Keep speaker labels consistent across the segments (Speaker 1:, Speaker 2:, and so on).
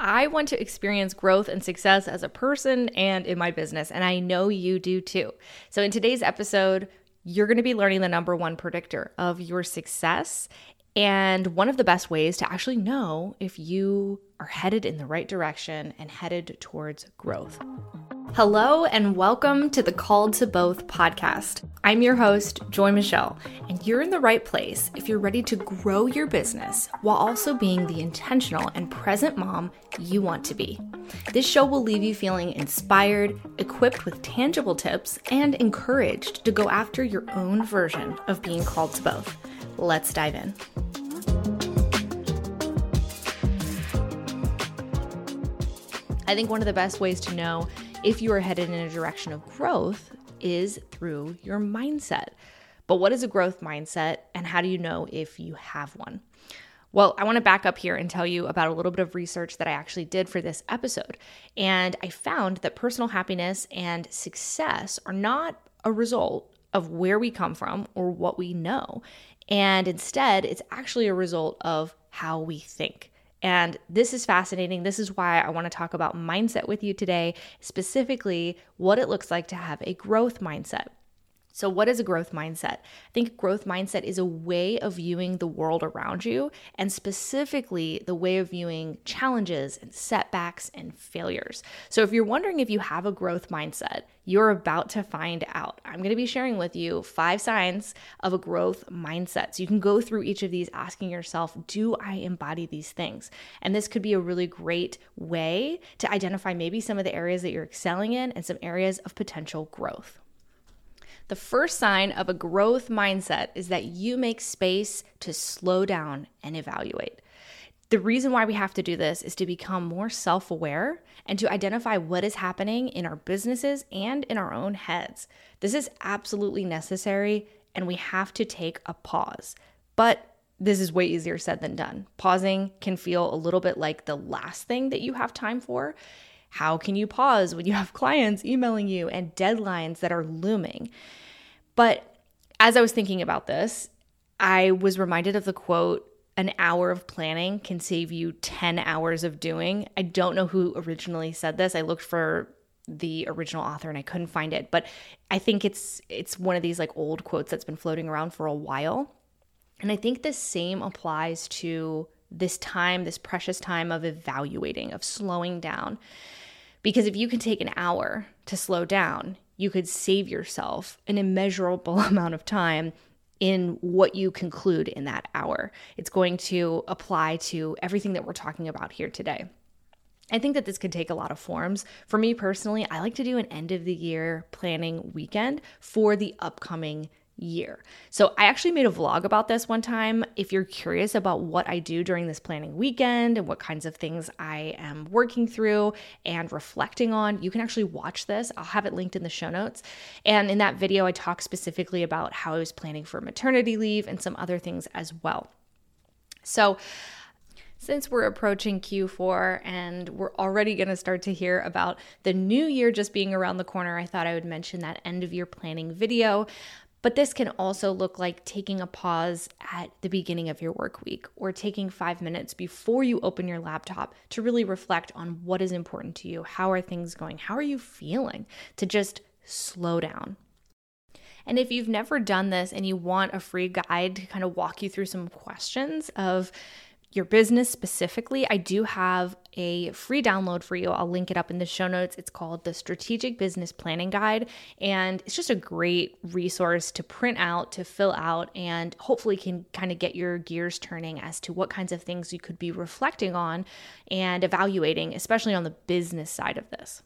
Speaker 1: I want to experience growth and success as a person and in my business, and I know you do too. So, in today's episode, you're going to be learning the number one predictor of your success and one of the best ways to actually know if you are headed in the right direction and headed towards growth. Hello, and welcome to the Called to Both podcast. I'm your host, Joy Michelle, and you're in the right place if you're ready to grow your business while also being the intentional and present mom you want to be. This show will leave you feeling inspired, equipped with tangible tips, and encouraged to go after your own version of being called to both. Let's dive in. I think one of the best ways to know if you are headed in a direction of growth is through your mindset. But what is a growth mindset and how do you know if you have one? Well, I want to back up here and tell you about a little bit of research that I actually did for this episode. And I found that personal happiness and success are not a result of where we come from or what we know. And instead, it's actually a result of how we think. And this is fascinating. This is why I want to talk about mindset with you today, specifically what it looks like to have a growth mindset. So, what is a growth mindset? I think growth mindset is a way of viewing the world around you, and specifically the way of viewing challenges and setbacks and failures. So, if you're wondering if you have a growth mindset, you're about to find out. I'm going to be sharing with you five signs of a growth mindset. So, you can go through each of these asking yourself, Do I embody these things? And this could be a really great way to identify maybe some of the areas that you're excelling in and some areas of potential growth. The first sign of a growth mindset is that you make space to slow down and evaluate. The reason why we have to do this is to become more self aware and to identify what is happening in our businesses and in our own heads. This is absolutely necessary, and we have to take a pause. But this is way easier said than done. Pausing can feel a little bit like the last thing that you have time for. How can you pause when you have clients emailing you and deadlines that are looming? But as I was thinking about this, I was reminded of the quote an hour of planning can save you 10 hours of doing. I don't know who originally said this. I looked for the original author and I couldn't find it, but I think it's it's one of these like old quotes that's been floating around for a while. And I think the same applies to this time, this precious time of evaluating, of slowing down. Because if you can take an hour to slow down, you could save yourself an immeasurable amount of time in what you conclude in that hour. It's going to apply to everything that we're talking about here today. I think that this could take a lot of forms. For me personally, I like to do an end of the year planning weekend for the upcoming year. So I actually made a vlog about this one time. If you're curious about what I do during this planning weekend and what kinds of things I am working through and reflecting on, you can actually watch this. I'll have it linked in the show notes. And in that video, I talk specifically about how I was planning for maternity leave and some other things as well. So, since we're approaching Q4 and we're already going to start to hear about the new year just being around the corner, I thought I would mention that end of year planning video. But this can also look like taking a pause at the beginning of your work week or taking five minutes before you open your laptop to really reflect on what is important to you. How are things going? How are you feeling? To just slow down. And if you've never done this and you want a free guide to kind of walk you through some questions of your business specifically, I do have a free download for you. I'll link it up in the show notes. It's called the Strategic Business Planning Guide. And it's just a great resource to print out, to fill out, and hopefully can kind of get your gears turning as to what kinds of things you could be reflecting on and evaluating, especially on the business side of this.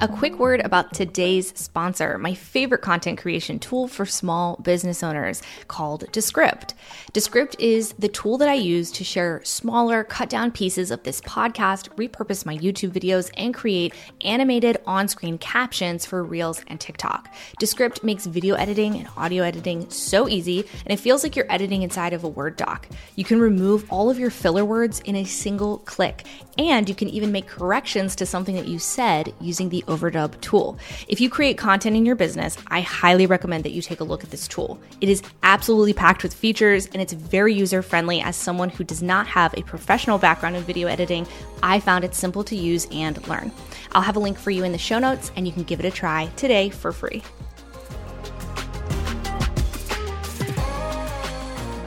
Speaker 1: A quick word about today's sponsor, my favorite content creation tool for small business owners called Descript. Descript is the tool that I use to share smaller, cut down pieces of this podcast, repurpose my YouTube videos, and create animated on screen captions for Reels and TikTok. Descript makes video editing and audio editing so easy, and it feels like you're editing inside of a Word doc. You can remove all of your filler words in a single click, and you can even make corrections to something that you said using the Overdub tool. If you create content in your business, I highly recommend that you take a look at this tool. It is absolutely packed with features and it's very user friendly. As someone who does not have a professional background in video editing, I found it simple to use and learn. I'll have a link for you in the show notes and you can give it a try today for free.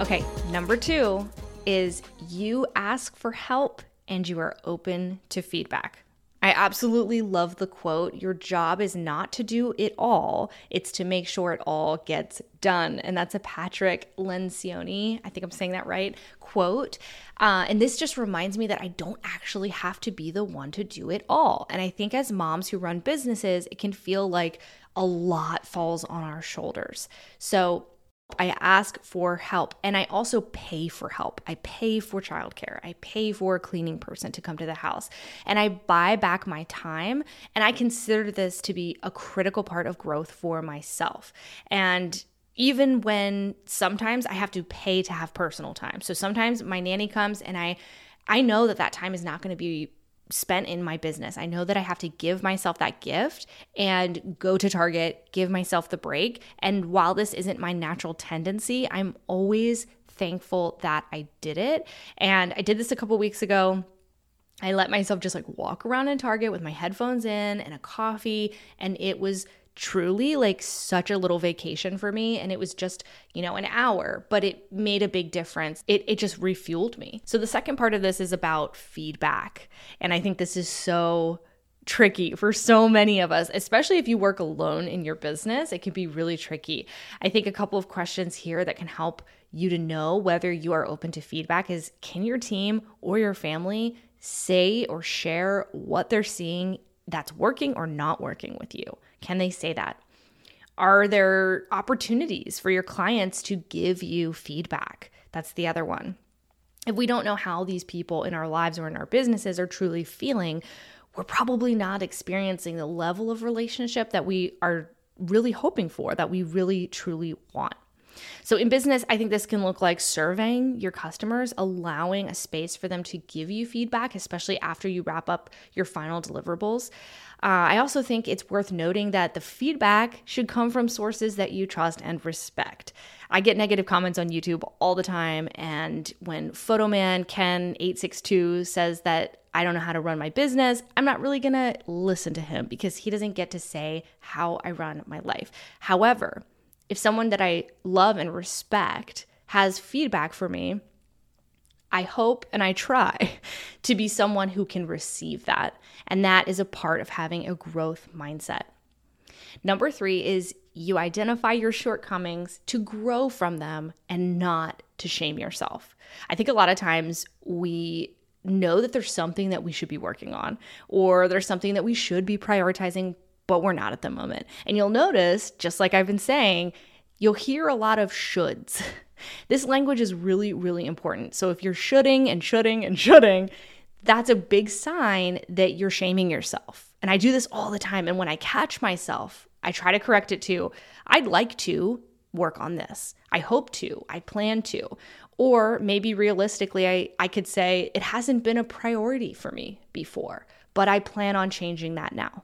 Speaker 1: Okay, number two is you ask for help and you are open to feedback. I absolutely love the quote Your job is not to do it all, it's to make sure it all gets done. And that's a Patrick Lencioni, I think I'm saying that right, quote. Uh, and this just reminds me that I don't actually have to be the one to do it all. And I think as moms who run businesses, it can feel like a lot falls on our shoulders. So I ask for help and I also pay for help. I pay for childcare. I pay for a cleaning person to come to the house and I buy back my time. And I consider this to be a critical part of growth for myself. And even when sometimes I have to pay to have personal time. So sometimes my nanny comes and I I know that that time is not going to be spent in my business. I know that I have to give myself that gift and go to Target, give myself the break. And while this isn't my natural tendency, I'm always thankful that I did it. And I did this a couple weeks ago. I let myself just like walk around in Target with my headphones in and a coffee, and it was truly like such a little vacation for me and it was just you know an hour but it made a big difference it, it just refueled me so the second part of this is about feedback and i think this is so tricky for so many of us, especially if you work alone in your business. It can be really tricky. I think a couple of questions here that can help you to know whether you are open to feedback is can your team or your family say or share what they're seeing that's working or not working with you? Can they say that? Are there opportunities for your clients to give you feedback? That's the other one. If we don't know how these people in our lives or in our businesses are truly feeling, we're probably not experiencing the level of relationship that we are really hoping for, that we really truly want. So, in business, I think this can look like surveying your customers, allowing a space for them to give you feedback, especially after you wrap up your final deliverables. Uh, I also think it's worth noting that the feedback should come from sources that you trust and respect. I get negative comments on YouTube all the time, and when Photoman Ken862 says that I don't know how to run my business, I'm not really gonna listen to him because he doesn't get to say how I run my life. However, if someone that I love and respect has feedback for me, I hope and I try to be someone who can receive that. And that is a part of having a growth mindset. Number three is you identify your shortcomings to grow from them and not to shame yourself. I think a lot of times we know that there's something that we should be working on, or there's something that we should be prioritizing, but we're not at the moment. And you'll notice, just like I've been saying, you'll hear a lot of shoulds. This language is really, really important. So if you're shoulding and shoulding and shoulding, that's a big sign that you're shaming yourself. And I do this all the time. And when I catch myself, I try to correct it to, I'd like to work on this. I hope to. I plan to. Or maybe realistically, I, I could say it hasn't been a priority for me before, but I plan on changing that now.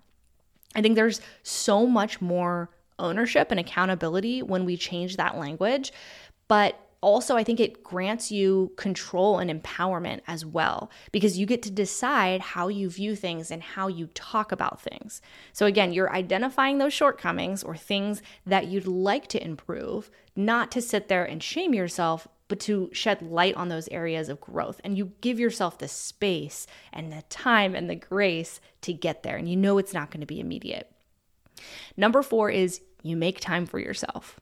Speaker 1: I think there's so much more ownership and accountability when we change that language. But also, I think it grants you control and empowerment as well because you get to decide how you view things and how you talk about things. So, again, you're identifying those shortcomings or things that you'd like to improve, not to sit there and shame yourself, but to shed light on those areas of growth. And you give yourself the space and the time and the grace to get there. And you know it's not going to be immediate. Number four is you make time for yourself.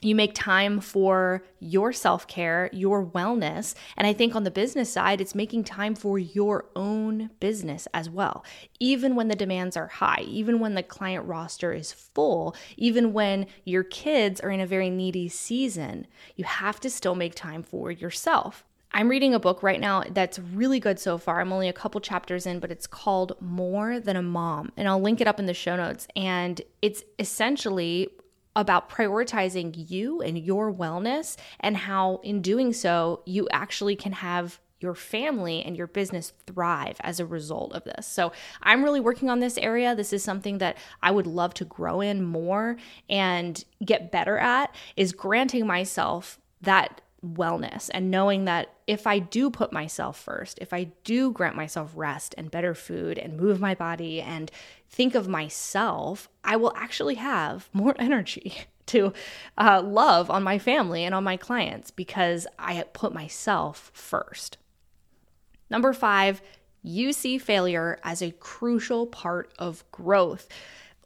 Speaker 1: You make time for your self care, your wellness. And I think on the business side, it's making time for your own business as well. Even when the demands are high, even when the client roster is full, even when your kids are in a very needy season, you have to still make time for yourself. I'm reading a book right now that's really good so far. I'm only a couple chapters in, but it's called More Than a Mom. And I'll link it up in the show notes. And it's essentially about prioritizing you and your wellness, and how in doing so, you actually can have your family and your business thrive as a result of this. So, I'm really working on this area. This is something that I would love to grow in more and get better at is granting myself that wellness and knowing that if I do put myself first, if I do grant myself rest and better food and move my body and think of myself, I will actually have more energy to uh, love on my family and on my clients because I put myself first. Number five, you see failure as a crucial part of growth.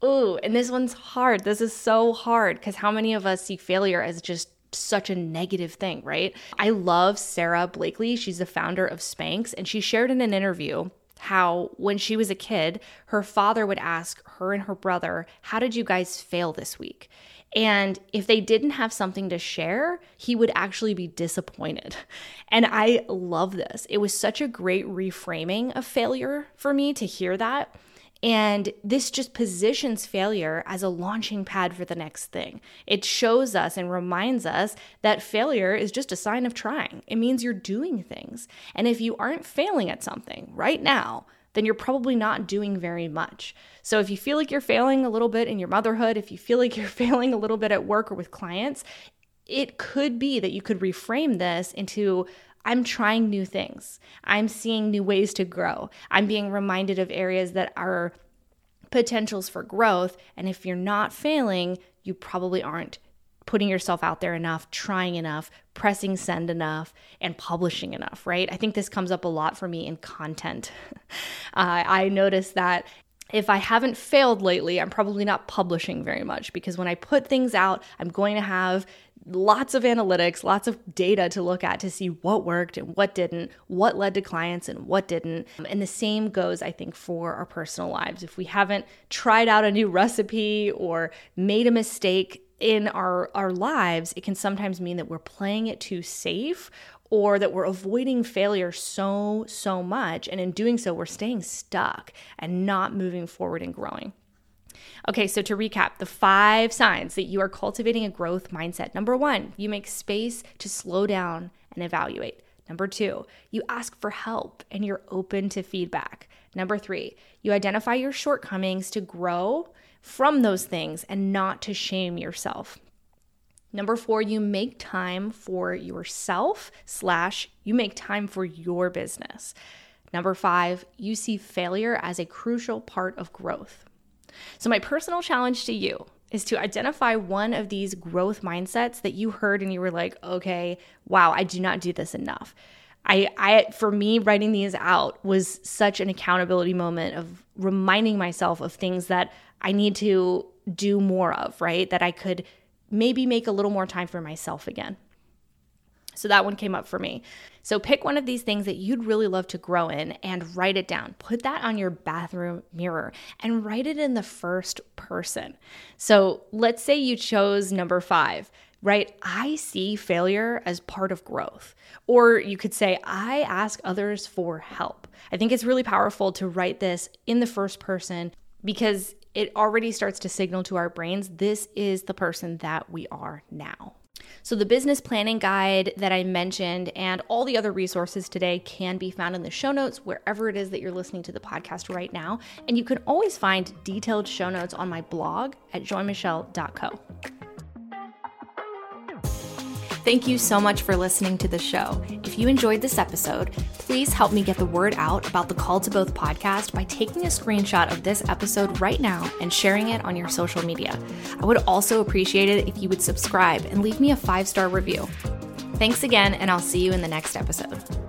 Speaker 1: Ooh, and this one's hard. This is so hard because how many of us see failure as just such a negative thing, right? I love Sara Blakely. She's the founder of Spanx, and she shared in an interview how when she was a kid, her father would ask her and her brother, How did you guys fail this week? And if they didn't have something to share, he would actually be disappointed. And I love this. It was such a great reframing of failure for me to hear that and this just positions failure as a launching pad for the next thing. It shows us and reminds us that failure is just a sign of trying. It means you're doing things. And if you aren't failing at something right now, then you're probably not doing very much. So if you feel like you're failing a little bit in your motherhood, if you feel like you're failing a little bit at work or with clients, it could be that you could reframe this into I'm trying new things. I'm seeing new ways to grow. I'm being reminded of areas that are potentials for growth. And if you're not failing, you probably aren't putting yourself out there enough, trying enough, pressing send enough, and publishing enough, right? I think this comes up a lot for me in content. uh, I notice that if I haven't failed lately, I'm probably not publishing very much because when I put things out, I'm going to have lots of analytics, lots of data to look at to see what worked and what didn't, what led to clients and what didn't. And the same goes, I think, for our personal lives. If we haven't tried out a new recipe or made a mistake, in our our lives it can sometimes mean that we're playing it too safe or that we're avoiding failure so, so much. And in doing so, we're staying stuck and not moving forward and growing. Okay, so to recap, the five signs that you are cultivating a growth mindset. Number one, you make space to slow down and evaluate. Number two, you ask for help and you're open to feedback. Number three, you identify your shortcomings to grow from those things and not to shame yourself. Number four, you make time for yourself, slash, you make time for your business. Number five, you see failure as a crucial part of growth. So, my personal challenge to you is to identify one of these growth mindsets that you heard and you were like, okay, wow, I do not do this enough. I, I, for me, writing these out was such an accountability moment of reminding myself of things that I need to do more of, right? That I could maybe make a little more time for myself again. So that one came up for me. So pick one of these things that you'd really love to grow in and write it down. Put that on your bathroom mirror and write it in the first person. So let's say you chose number five, right? I see failure as part of growth. Or you could say, I ask others for help. I think it's really powerful to write this in the first person because it already starts to signal to our brains this is the person that we are now. So, the business planning guide that I mentioned and all the other resources today can be found in the show notes wherever it is that you're listening to the podcast right now. And you can always find detailed show notes on my blog at joymichelle.co. Thank you so much for listening to the show. If you enjoyed this episode, please help me get the word out about the Call to Both podcast by taking a screenshot of this episode right now and sharing it on your social media. I would also appreciate it if you would subscribe and leave me a five star review. Thanks again, and I'll see you in the next episode.